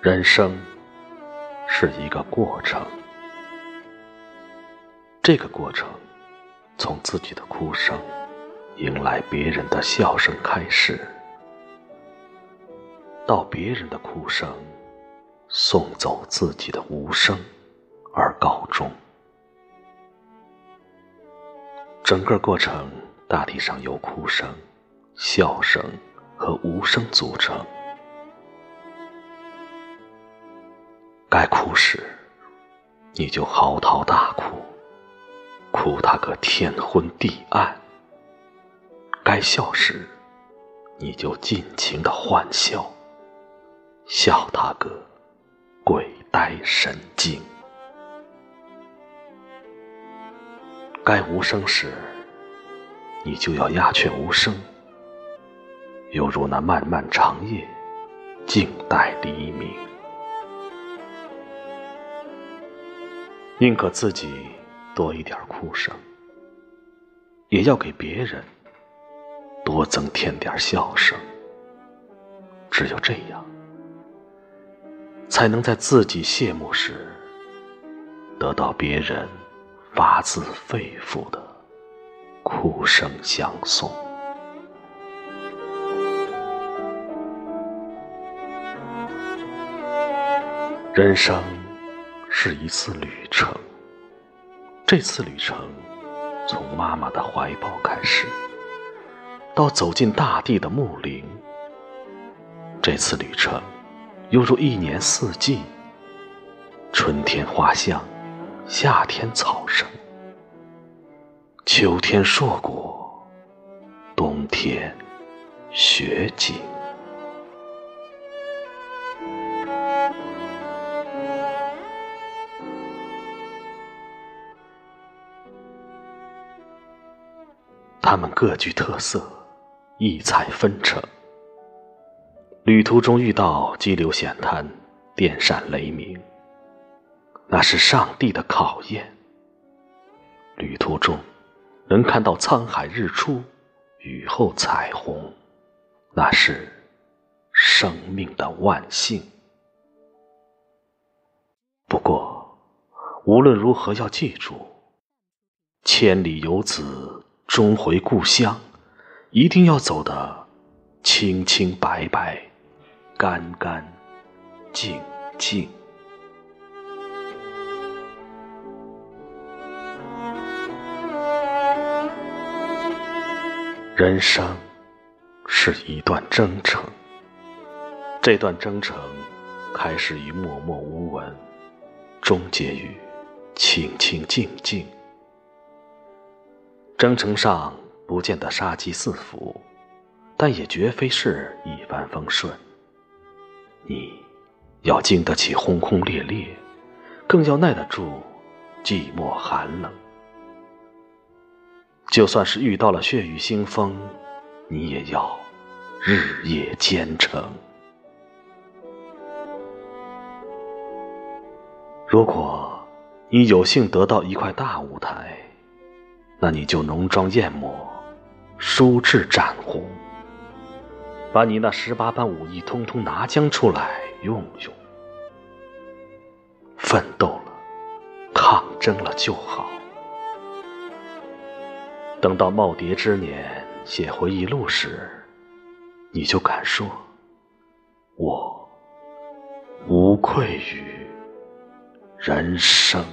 人生是一个过程，这个过程从自己的哭声迎来别人的笑声开始，到别人的哭声送走自己的无声而告终。整个过程大体上由哭声、笑声和无声组成。该哭时，你就嚎啕大哭，哭他个天昏地暗；该笑时，你就尽情的欢笑，笑他个鬼呆神经。该无声时，你就要鸦雀无声，犹如那漫漫长夜，静待黎明。宁可自己多一点哭声，也要给别人多增添点笑声。只有这样，才能在自己谢幕时，得到别人发自肺腑的哭声相送。人生。是一次旅程，这次旅程从妈妈的怀抱开始，到走进大地的木林。这次旅程犹如一年四季：春天花香，夏天草生，秋天硕果，冬天雪景。他们各具特色，异彩纷呈。旅途中遇到激流险滩、电闪雷鸣，那是上帝的考验；旅途中能看到沧海日出、雨后彩虹，那是生命的万幸。不过，无论如何要记住：千里游子。终回故乡，一定要走得清清白白、干干净净。人生是一段征程，这段征程开始于默默无闻，终结于清清静静。征程上不见得杀机四伏，但也绝非是一帆风顺。你要经得起轰轰烈烈，更要耐得住寂寞寒冷。就算是遇到了血雨腥风，你也要日夜兼程。如果你有幸得到一块大舞台，那你就浓妆艳抹，梳至展红，把你那十八般武艺通通拿将出来用用。奋斗了，抗争了就好。等到耄耋之年写回忆录时，你就敢说：“我无愧于人生。”